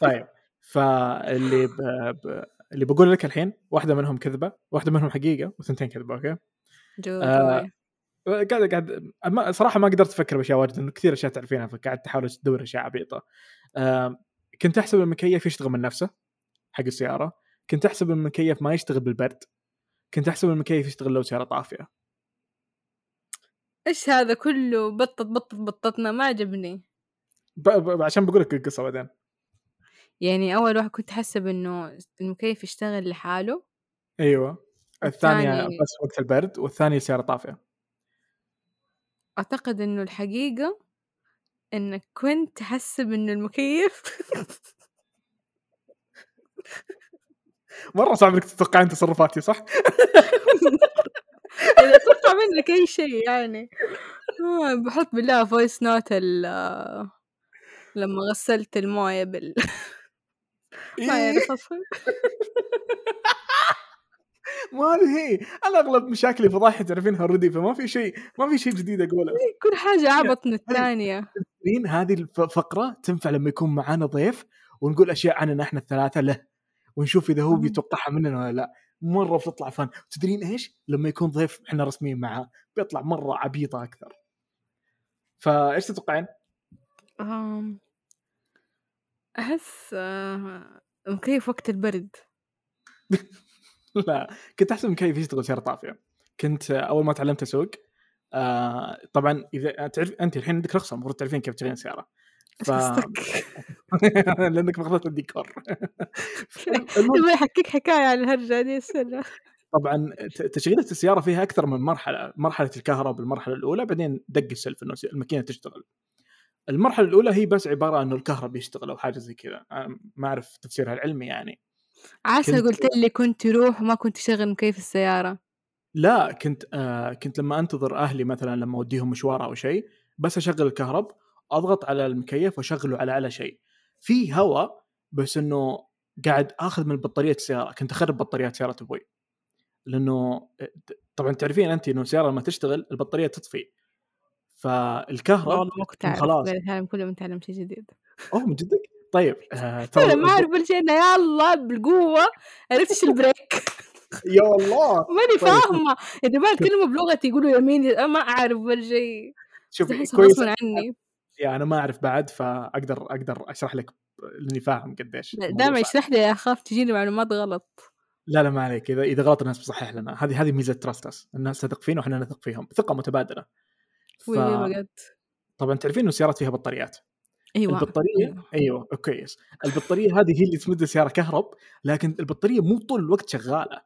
طيب فاللي ب... ب... اللي بقول لك الحين واحدة منهم كذبة واحدة منهم حقيقة وثنتين كذبة okay؟ جو آه،. قاعد قاعد ما صراحة ما قدرت أفكر بأشياء واجد لأنه كثير أشياء تعرفينها فقاعد تحاول تدور أشياء عبيطة. آم، كنت أحسب المكيف يشتغل من نفسه حق السيارة كنت أحسب المكيف ما يشتغل بالبرد كنت أحسب المكيف يشتغل لو سيارة طافية. إيش هذا كله بطط بطط بطتنا ما عجبني. ب... ب... عشان بقول لك القصة بعدين. يعني أول واحد كنت حسب إنه المكيف يشتغل لحاله. أيوه. الثانية الثاني- بس وقت البرد والثانيه السياره طافية. أعتقد إنه الحقيقة انك كنت تحسب إنه المكيف. مرة صعب إنك تتوقعين تصرفاتي صح؟ أتوقع منك أي شيء يعني. آه بحط بالله voice note لما غسلت الموية بال ما إيه. يعرف أصلا. ما هذه هي أنا اغلب مشاكلي فضايح تعرفينها اوريدي فما في شيء ما في شيء جديد أقوله. كل حاجة عبط من الثانية. تدرين هذه الفقره تنفع لما يكون معانا ضيف ونقول أشياء عننا إحنا الثلاثة له ونشوف إذا هو. بيتوقعها مننا ولا لا. مرة بتطلع فن. تدرين إيش؟ لما يكون ضيف إحنا رسميين معاه بيطلع مرة عبيطة أكثر. فإيش تتوقعين؟ أحس آه، مكيف وقت البرد. لا كنت أحسب كيف يشتغل سيارة طافية. كنت أول ما تعلمت أسوق آه طبعا إذا تعرف أنت الحين عندك رخصة المفروض تعرفين كيف تشغلين سيارة. قصدك؟ لأنك ماخذت الديكور. يبغى يحكيك حكاية على الهرجة دي السنة طبعا تشغيله السيارة فيها أكثر من مرحلة مرحلة الكهرباء بالمرحلة الأولى بعدين دق السلف إنه الماكينة تشتغل. المرحلة الأولى هي بس عبارة إنه الكهرباء يشتغل أو حاجة زي كذا. ما أعرف تفسيرها العلمي يعني. عسى كنت- قلت لي كنت تروح وما كنت تشغل مكيف السيارة. لا كنت آه كنت لما أنتظر أهلي مثلا لما أوديهم مشوار أو شيء بس أشغل الكهرب. أضغط على المكيف وأشغله على أعلى شيء. في هواء بس إنه قاعد آخذ من بطاريه السيارة كنت أخرب بطاريات سيارة أبوي. لأنه طبعا تعرفين انت إنه السيارة لما تشتغل البطارية تطفي. فالكهرب والله ما كنت أعرف. خلاص. قاعد أتعلم كل يوم أتعلم شيء جديد. أوه من جدك؟ طيب آه أنا ما أعرف ولا شيء أنا يلا بالقوة. عرفت إيش البريك؟ يا الله! ماني طيب. فاهمة. يا جماعة كلمة بلغتي يقولوا يمين ما أعرف ولا شيء. شوفي كويس. عني. يعني أنا ما أعرف بعد فأقدر أقدر أشرح لك لاني فاهم قديش دائما. يشرح لي أخاف تجيني معلومات غلط. لا لا ما عليك. إذا إذا غلط الناس بتصحح لنا. هذه هذه ميزة تراستس الناس تثق فينا وإحنا نثق فيهم. ثقة متبادلة. ف... طبعا تعرفين إنه السيارات فيها بطاريات. أيوة البطارية أيوة. أيوه كويس البطارية هذه هي اللي تمد السياره كهرب لكن البطارية مو طول الوقت شغالة.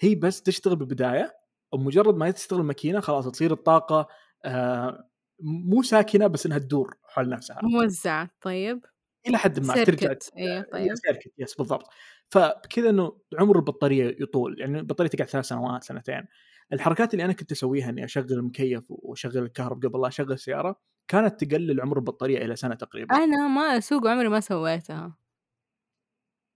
هي بس تشتغل بالبداية ومجرد ما تشتغل الماكينه خلاص تصير الطاقة آه مو ساكنة بس إنها تدور حول نفسها. موزعة. طيب. إلى حد ما ترجع سيركت أيوة طيب. سيركت. يس بالضبط. فبكذا إنه عمر البطارية يطول. يعني البطارية تقعد ثلاث سنوات سنتين. الحركات اللي أنا كنت أسويها إني أشغل المكيف وأشغل الكهرب قبل لا أشغل السيارة كانت تقلل عمر البطارية إلى سنة تقريبا. أنا ما أسوق عمري ما سويتها.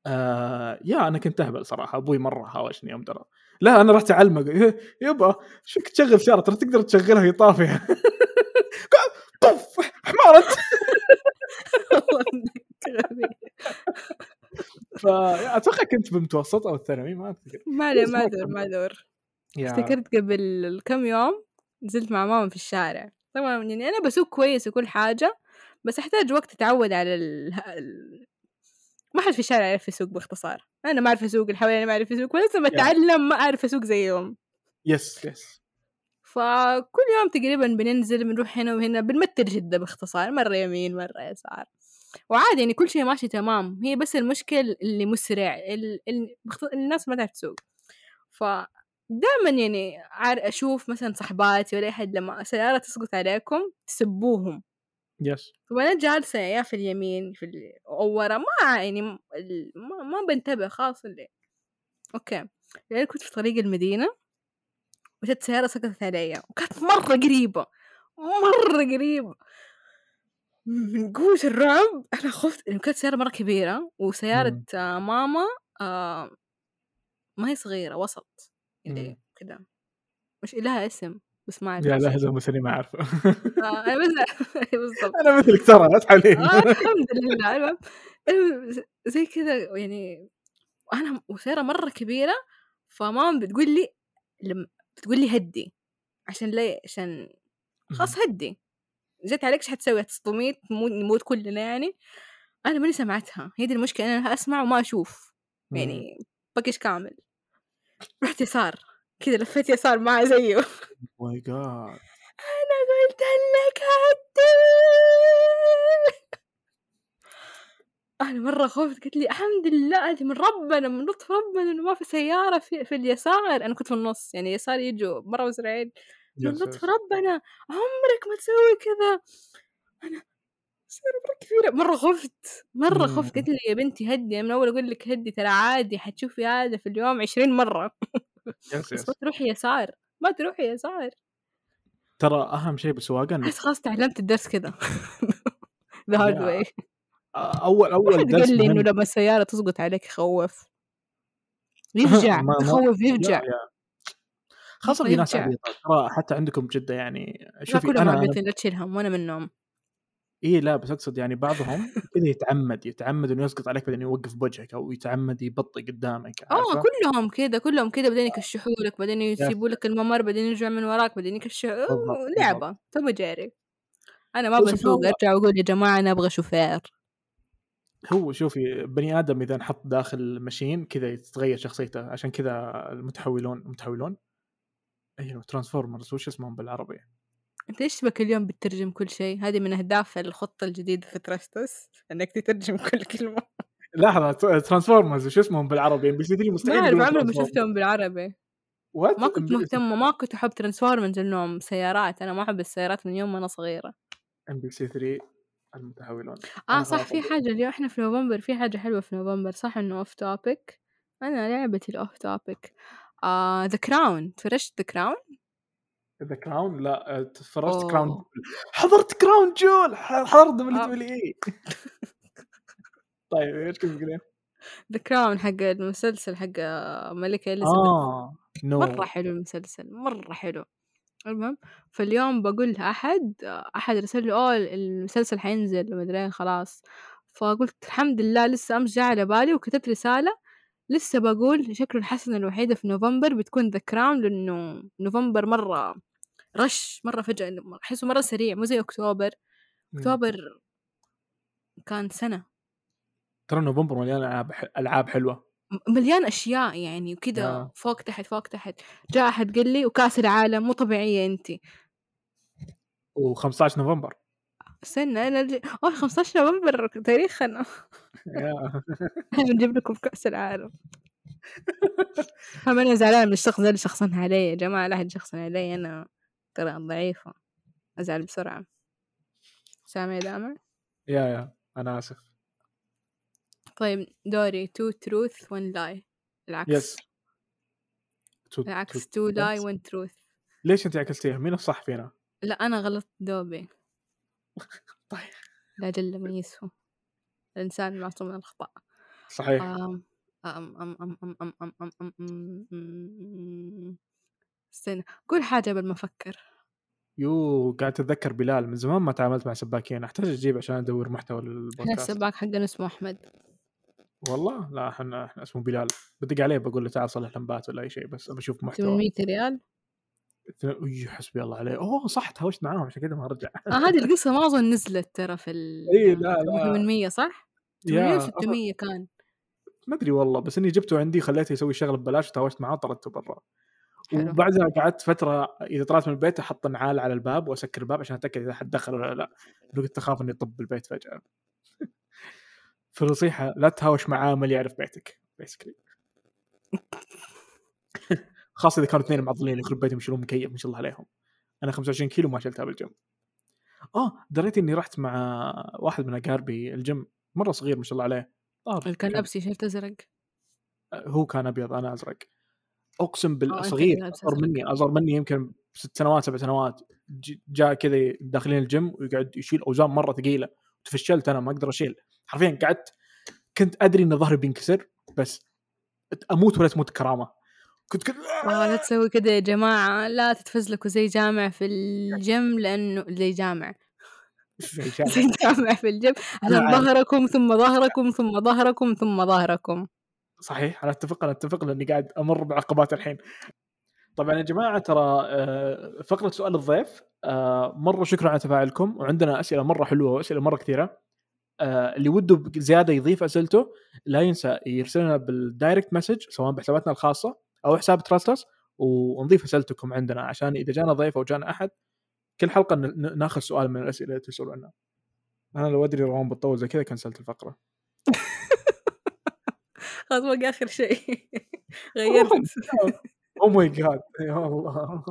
آه يا أنا كنت أهبل صراحة. أبوي مرة هاوشني يوم درى. لا أنا رحت أعلمه إيه، يبا شك تشغل سيارة؟ ترى تقدر تشغلها هي طافية. غبي. فاتوقع كنت بالمتوسط أو الثانوي ما افتكر ما بس ما ما دور كان- ما دور يا افتكرت قبل كم يوم نزلت مع ماما في الشارع. طبعا يعني أنا بسوق كويس وكل حاجة بس أحتاج وقت اتعود على ال... ما حد في الشارع يعرف يسوق باختصار. أنا ما أعرف أسوق اللي حوالي ما أعرف يسوق ولسه بتعلم ما أعرف أسوق زيهم. يس يس فكل يوم تقريبا بننزل بنروح هنا وهنا بنمتر جدة باختصار مرة يمين مرة يسار. وعادي يعني كل شيء ماشي تمام. هي بس المشكل اللي مسرع ال... ال... الناس ما تعرف تسوق. ف دائما يعني عار أشوف مثلا صحباتي ولا أحد لما سيارة تسقط عليكم تسبوهم. yes وأنا جالسة يا في اليمين في ال... أو ورا. ما يعني ما, ما بنتبه خلاص اللي. okay. يعني كنت في طريق المدينة. وجت سيارة سقطت علي وكانت مرة قريبة مرة قريبة. من قوة الرعب أنا خفت إنه كانت سيارة مرة كبيرة وسيارة آه ماما آه ما هي صغيرة وسط اللي كذا مش لها اسم بس ما أعرف لا لا هذا مثلي ما أعرفه. آه أنا بس بالضبط. أنا مثلك ترى لا تحاولين آه الحمد لله. زي كذا يعني أنا وسيارة مرة كبيرة فماما بتقول لي لما بتقول لي هدي عشان ليه عشان خلاص هدي. جت عليك إيش حتسوي؟ تصطميت نموت كلنا يعني. أنا ماني سمعتها هي دي المشكلة أنا أسمع وما أشوف. يعني بقش كامل. رحت يسار. كذا لفيت يسار معه زيه. ماي جاد أنا قلت لك هدي؟ أنا مرة خفت قلت لي الحمد لله هذه من ربنا من لطف ربنا إنه ما في سيارة في, في اليسار. أنا كنت في النص يعني يسار يجوا مرة مسرعين من لطف ربنا عمرك ما تسوي كذا. أنا سيارة مرة كبيرة. مرة خفت مرة خفت قلت لي يا بنتي هدي من أول أقول لك هدي ترى عادي حتشوفي هذا في اليوم عشرين مرة. بس ما تروحي يسار ما تروحي يسار. ترى أهم شيء بالسواقة أحس خلاص تعلمت الدرس كذا. the hard way أول أول قال لي إنه لما السيارة تسقط عليك يخوف. يفجع يخوف يفجع. خاصة في ناس ترى حتى عندكم بجدة يعني شوفي كلهم عبيطين لا تشيل هم وأنا منهم إي لا بس أقصد يعني بعضهم كذا يتعمد يتعمد إنه يسقط عليك بعدين يوقف بوجهك أو يتعمد يبطئ قدامك آه كلهم كذا كلهم كذا بعدين يكشحوا لك بعدين يسيبوا لك الممر بعدين يرجع من وراك بعدين يكشحوا. لعبة. تبى جاري. أنا ما بسوق أرجع وأقول يا جماعة أنا أبغى شوفير. هو شوفي بني آدم إذا نحط داخل ماشين كذا تتغير شخصيته عشان كذا المتحولون المتحولون أيوه Transformers وش اسمهم بالعربي؟ أنت إيش بك اليوم بتترجم كل شيء؟ هذه من أهداف الخطة الجديدة في ترستس إنك تترجم كل كلمة لحظة Transformers وش اسمهم بالعربي؟ MBC 3 مستحيل ما اعرف ما شفتهم بالعربي What? ما كنت مهتمة ما كنت أحب Transformers انهم سيارات أنا ما أحب السيارات من يوم ما أنا صغيرة MBC 3 المتحولون آه صح في حاجة اليوم إحنا في نوفمبر في حاجة حلوة في نوفمبر صح إنه off topic أنا لعبتي ال off topic The Crown تفرجت The Crown؟ The Crown لا تفرجت Crown حضرت Crown Jewel حضرت WWE طيب إيش كنت تقولين؟ The Crown حق المسلسل حق ملكة إليزابيث. آه. no. مرة حلو المسلسل مرة حلو. المهم فاليوم بقول لأحد أحد رسل لي أوه المسلسل حينزل ومدري خلاص. فقلت الحمد لله لسه أمس جاء على بالي وكتبت رسالة. لسه بقول شكله الحسنة الوحيدة في نوفمبر بتكون The Crown لأنه نوفمبر مرة rush مرة فجأة أحسه مرة سريع مو زي أكتوبر. أكتوبر كان سنة. ترى نوفمبر مليان ألعاب ألعاب حلوة. مليان أشياء يعني وكذا آه. فوق تحت فوق تحت. جاء أحد قال لي وكأس العالم مو طبيعية انت. و15 نوفمبر. استنى أنا الج... أوه 15 نوفمبر تاريخنا بنجيب لكم كأس العالم. هم أنا زعلان من الشخص اللي شخصنها علي يا جماعة لا احد شخصن علي أنا ترى ضعيفة. أزعل بسرعة. سامع دامع؟ يا يا. أنا آسف. طيب دوري two truth one lie العكس yes العكس two lie one truth ليش انت عكستيها مين الصح فينا لا أنا غلط دوبي طيب لا جل من يسهو الانسان معصوم من الاخطاء صحيح أم أم أم أم أم أم أم أم أم استنى كل حاجة قبل ما أفكر يو قاعد تتذكر بلال من زمان ما تعاملت مع سباكين احتاج أجيب عشان ادور محتوى للبودكاست السباك حقنا اسمه احمد والله لا إحنا إحنا اسمه بلال. بدق عليه بقول له تعال صلح لمبات ولا أي شيء بس ابى أشوف محتوى. 800 ريال؟ أي حسبي الله عليه. أوه صح تهاوشت معاهم عشان كذا ما رجع. آه هذه القصة ما أظن نزلت ترى في ال اي لا لا. 800 صح؟ 800 يا 600 كان. ما أدري والله بس إني جبته عندي خليته يسوي شغله ببلاش وتهاوشت معاه طردته برا. وبعدها قعدت فترة إذا طلعت من البيت أحط نعال على الباب وأسكر الباب عشان أتأكد إذا حد دخل ولا لا. كنت أخاف إني يطب البيت فجأة. فالنصيحه لا تهاوش مع عامل يعرف بيتك basically خاصة إذا كانوا اثنين معضلين يخرب بيتهم يشيلون مكيف ما شاء الله عليهم. أنا 25 كيلو ما شلتها بالجيم. آه دريت إني رحت مع واحد من أقاربي الجيم مرة صغير ما شاء الله عليه. طار اللي كان لابس تيشيرت أزرق؟ هو كان أبيض أنا أزرق. أقسم آه، بالله اللي صغير أصغر. مني أصغر مني يمكن ست سنوات سبع سنوات. ج- جاء كذا داخلين الجيم ويقعد يشيل أوزان مرة ثقيلة. تفشلت أنا ما أقدر أشيل. حرفيا قعدت كنت أدري إن ظهري بينكسر بس أموت ولا تموت كرامة. كنت كذا آه لا تسوي كده يا جماعة. لا تتفزلكوا زي جامع في الجيم لأنه زي جامع. زي شايف. زي جامع في الجيم. عشان. ظهركم ثم ظهركم ثم ظهركم ثم ظهركم. صحيح أنا أتفق أنا أتفق لأني قاعد أمر بعقبات الحين. طبعا يا جماعة ترى آه، فقرة سؤال الضيف آه، مرة شكرا على تفاعلكم وعندنا أسئلة مرة حلوة وأسئلة مرة كثيرة. آه، اللي وده زيادة يضيف أسئلته لا ينسى يرسل لنا بال direct message سواء بحساباتنا الخاصة أو حساب تراستس ونضيف أسئلتكم عندنا عشان إذا جانا ضيف أو جانا أحد كل حلقة ناخذ سؤال من الأسئلة اللي تسالوا عنها أنا لو أدري روان بتطول زي كذا كنسلت الفقرة. خلاص باقي آخر شيء. غيرت. oh my God يا الله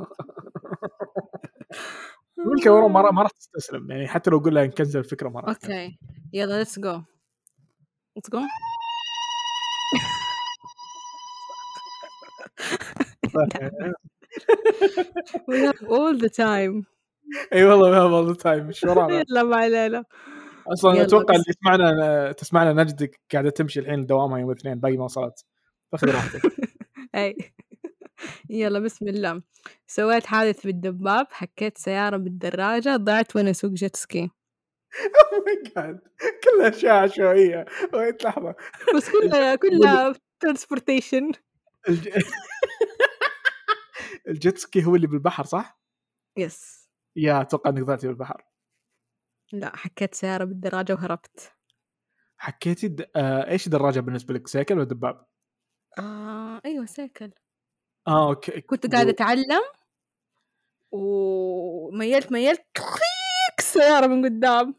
ورا ما ما راح تستسلم. يعني حتى لو قلنا نكنسل الفكرة ما راح. okay يلا let's go let's go we have all the time. إي والله ما والله time إيش ورانا؟ يلا ما علينا. أصلا أتوقع. اللي يسمعنا تسمعنا نجد قاعدة تمشي الحين دوامها يوم الاثنين باقي ما وصلت. فخذ راحتك. إي. يلا بسم الله. سويت حادث بالدباب حكيت سيارة بالدراجة ضعت وأنا أسوق جيت سكي أو my God كلها أشياء عشوائية. wait لحظة. بس كلها كلها transportation الج... الجيت سكي هو اللي بالبحر صح؟ yes يا أتوقع إنك ضعتي بالبحر. لا حكيت سيارة بالدراجة وهربت. حكيتي د... آه إيش دراجة بالنسبة لك؟ سيكل ولا دباب؟ آه أيوه سيكل. آه okay كنت قاعدة أتعلم وميلت ميلت حكيت سيارة من قدام.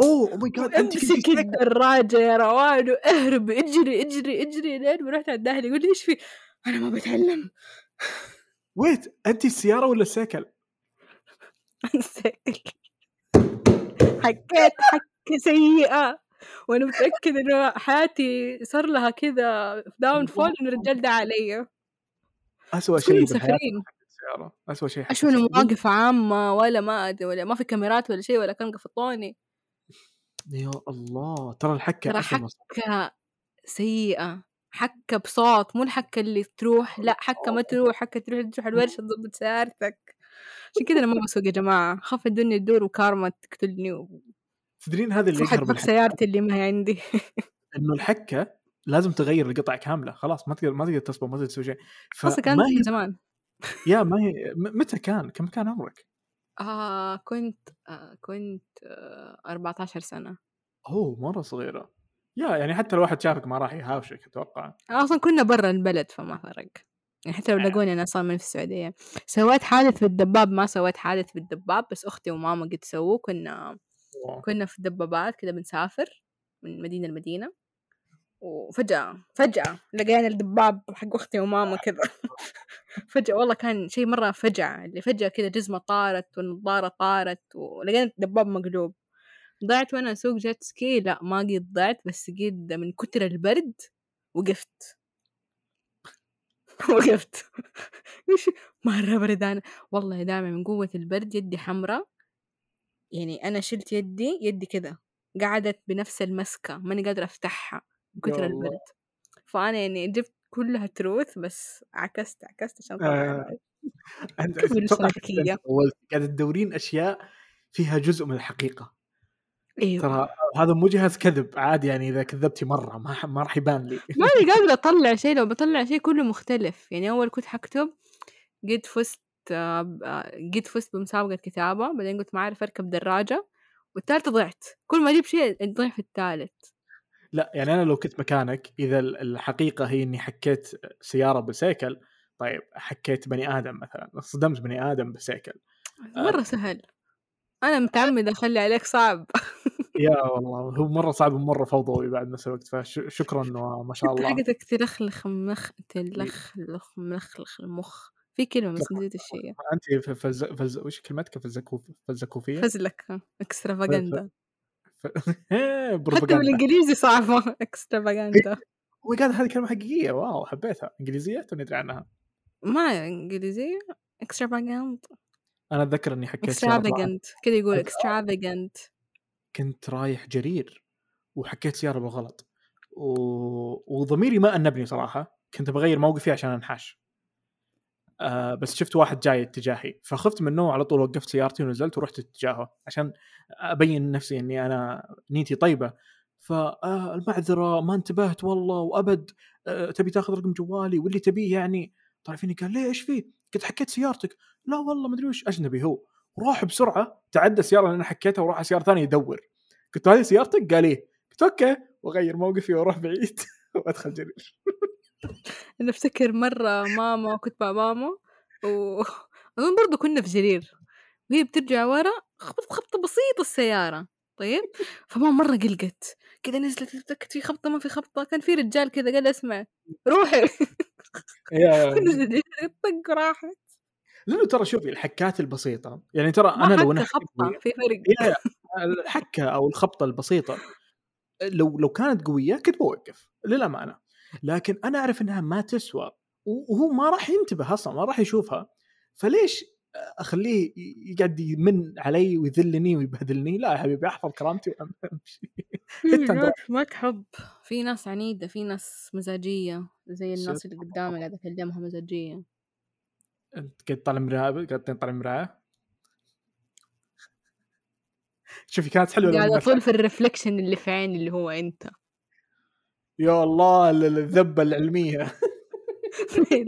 oh my God أنت أمسك سيكل الدراجة يا روان وأهرب اجري اجري اجري لين ما رحت عند أهلي يقول لي إيش في؟ أنا ما بتعلم. wait أنت السيارة ولا السيكل؟ سيكل حكيت حكة سيئة. وأنا متأكد إنه حياتي صار لها كذا downfall انه الرجال ده علي. اسوء شيء السياره اسوء شيء أشوف. مواقف عامة ولا ما ادري ولا ما في كاميرات ولا شيء ولا كان قفطوني يا الله ترى الحكة ترى حكة سيئة حكة بصوت مو الحكة اللي تروح لا حكة ما تروح حكة تروح تروح الورشة تضبط سيارتك. عشان كذا أنا ما بسوق يا جماعة خاف الدنيا تدور وكارما تقتلني تدرين هذا اللي يقهر سيارتي اللي ما هي عندي. إنه الحكة لازم تغير القطع كاملة خلاص ما تقدر ما تقدر تصبر ما تقدر تسوي شيء. أصلا كانت من زمان. يا ما هي متى كان؟ كم كان عمرك؟ آه كنت آه كنت آه 14 سنة. أوه مرة صغيرة. يا يعني حتى لو واحد شافك ما راح يهاوشك أتوقع. أصلا كنا برا البلد فما فرق. يعني حتى لو آه. لقوني أنا أصلا من في السعودية. سويت حادث بالدباب ما سويت حادث بالدباب بس أختي وماما قد سووا كنا. كنا في الدبابات كده بنسافر من مدينة لمدينة. وفجأة فجأة لقينا الدباب حق أختي وماما كذا. فجأة والله كان شيء مرة فجعة اللي فجأة كذا جزمة طارت والنظارة طارت ولقينا الدباب مقلوب. ضعت وأنا أسوق جيت سكي لا ما قد ضعت بس قد من كتر البرد وقفت. وقفت. وش مرة بردانة والله دامع من قوة البرد يدي حمراء. يعني أنا شلت يدي يدي كذا قعدت بنفس المسكة ماني قادرة أفتحها. من الله. البرد. فأنا يعني جبت كلها تروث بس عكست عكست عشان آه. طبعا السلوكية؟ أنت قاعد تدورين أشياء فيها جزء من الحقيقة. إيوه. ترى هذا مو جهاز كذب. عادي يعني إذا كذبتي مرة ما ما راح يبان لي. ماني قادرة أطلع شيء. لو بطلع شيء كله مختلف. يعني أول كنت حكتب قد فزت آه، آه، جيت فزت بمسابقة كتابة. بعدين قلت ما أعرف أركب دراجة. والثالثة ضعت. كل ما أجيب شيء نضيع في الثالث. لا يعني أنا لو كنت مكانك إذا الحقيقة هي إني حكيت سيارة بسيكل طيب حكيت بني آدم مثلا صدمت بني آدم بسيكل. مرة سهل. أنا متعمدة أخلي عليك صعب. يا والله هو مرة صعب ومرة فوضوي بعد نفس الوقت فشكرا وما شاء الله. حقتك تلخلخ مخ تلخلخ ملخلخ المخ. في كلمة بس نسيت الشيء. أنت فز... فز... وش كلمتك؟ فزكوف... فزكوفية؟ فزلك اكسترافاجندا إيه، حتى بالإنجليزي صعبة. اكسترافاجندا هو قاعد هذه كلمه حقيقية. واو حبيتها. إنجليزية؟ توني ادري عنها. ما إنجليزية. اكسترافاجنت أنا أتذكر إني حكيت. اكسترافاجنت كذا يقول اكسترافاجنت كنت رايح جرير وحكيت سيارة بالغلط. و... وضميري ما أنبني صراحة. كنت بغير موقفي عشان أنحاش. آه بس شفت واحد جاي اتجاهي فخفت منه على طول وقفت سيارتي ونزلت ورحت اتجاهه عشان أبين نفسي إني أنا نيتي طيبة. فالمعذره ما انتبهت والله وأبد آه تبي تاخذ رقم جوالي واللي تبيه يعني؟ طلع فيني قال ليه إيش فيه؟ قلت حكيت سيارتك. لا والله ما أدري وش. أجنبي هو. وراح بسرعة تعدى السيارة اللي أنا حكيتها وراح على سيارة ثانية يدور. قلت له هذه سيارتك؟ قال إيه. قلت أوكي. وأغير موقفي وأروح بعيد وأدخل جرير. أنا أفتكر مرة ماما كنت مع ماما واظن برضو كنا في جرير. وهي بترجع ورا خبطت خبطة بسيطة السيارة طيب؟ فماما مرة قلقت. كذا نزلت تتأكد في خبطة ما في خبطة. كان في رجال كذا قال اسمع روحي. طق راحت. لأنه ترى شوفي الحكات البسيطة. يعني ترى أنا لو أنا خبطة في فرق. الحكة أو الخبطة البسيطة لو لو كانت قوية كنت بوقف للأمانة. لكن أنا أعرف إنها ما تسوى وهو ما راح ينتبه أصلا ما راح يشوفها. فليش أخليه يقعد يمن علي ويذلني ويبهدلني لا يا حبيبي أحفظ كرامتي وأمشي. ما تحب في ناس عنيدة في ناس مزاجية زي الناس اللي قدامي قاعدة أكلمها مزاجية. أنت قاعد تطالع مرايه قاعد تطالع مرايه شوفي كانت حلوة نفعت. أطول في الرفلكشن اللي في عيني اللي هو أنت. يا الله ال- الذبة العلمية.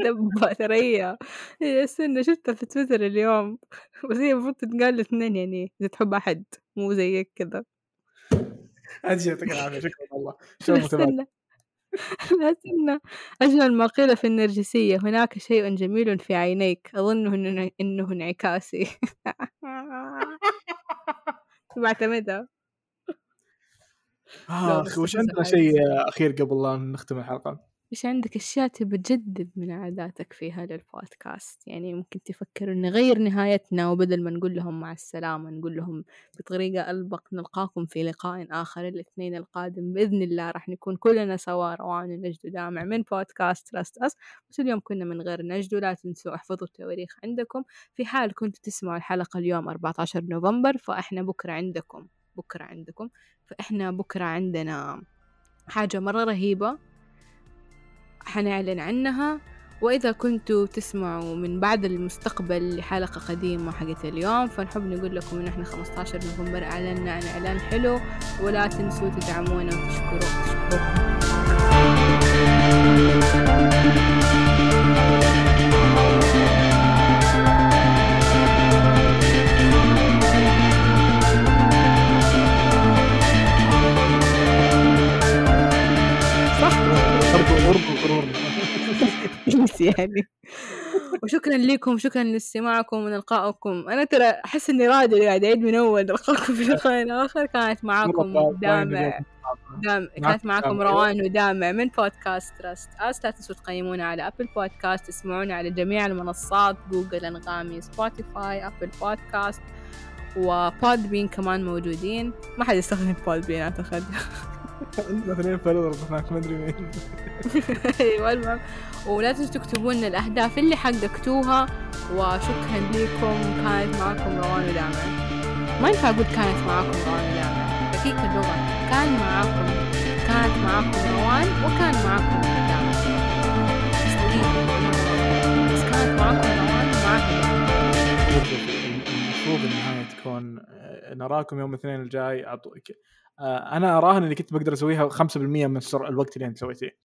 دبة ثرية هي استنى شفتها في تويتر اليوم. بس هي المفروض تتقال لاثنين يعني إذا تحب أحد مو زيك كذا. هذه يعطيك العافية. شكرا والله. استنى لا استنى أجمل ما قيل في النرجسية هناك شيء جميل في عينيك. إنه إنه انعكاسي. بعتمدها. لا، اخ بس وش عندنا. شيء أخير قبل لا نختم الحلقة؟ إيش عندك أشياء تبي تجدد من عاداتك في هذا البودكاست؟ يعني ممكن تفكر نغير نهايتنا وبدل ما نقول لهم مع السلامة نقول لهم بطريقة ألبق نلقاكم في لقاء آخر الاثنين القادم بإذن الله. راح نكون كلنا سوا روان نجد ودامع من بودكاست تراست أس بس اليوم كنا من غير نجد ولا تنسوا احفظوا التواريخ عندكم. في حال كنتوا تسمعوا الحلقة اليوم 14 نوفمبر فإحنا بكرة عندكم. بكرة عندكم. فإحنا بكرة عندنا حاجة مرة رهيبة حنعلن عنها. وإذا كنتوا تسمعوا من بعد المستقبل لحلقة قديمة حقت اليوم فنحب نقول لكم إن إحنا 15 نوفمبر أعلنا عن إعلان حلو. ولا تنسوا تدعمونا وتشكروا. تشكروا بس يعني. وشكرا لكم شكرا لاستماعكم ونلقائكم أنا ترى أحس إني راضي قاعد أعيد من أول نلقاكم في لقاء اخر كانت معاكم دامع. دام كانت دامع. روان ودامع من بودكاست تراست. آس لا تنسوا تقيمونا على أبل بودكاست تسمعونا على جميع المنصات جوجل أنغامي سبوتيفاي أبل بودكاست وبود بين كمان موجودين. ما حد يستخدم بود بين اعتقد اثنين هناك ما أدري مين. أيوه المهم ولا تنسوا تكتبوا لنا الأهداف اللي حققتوها. وشكرا لكم. كانت معكم روان ودامع. ما ينفع أقول كانت معكم روان ودامع. دقيقة اللغة. كان معكم. كانت معكم روان وكان معكم دامع بس كانت معكم روان ومعكم المفروض النهايه تكون آه، نراكم يوم الاثنين الجاي. أعطوك آه، أنا أراهن إني كنت بقدر أسويها 5% من الوقت اللي أنت سويتيه.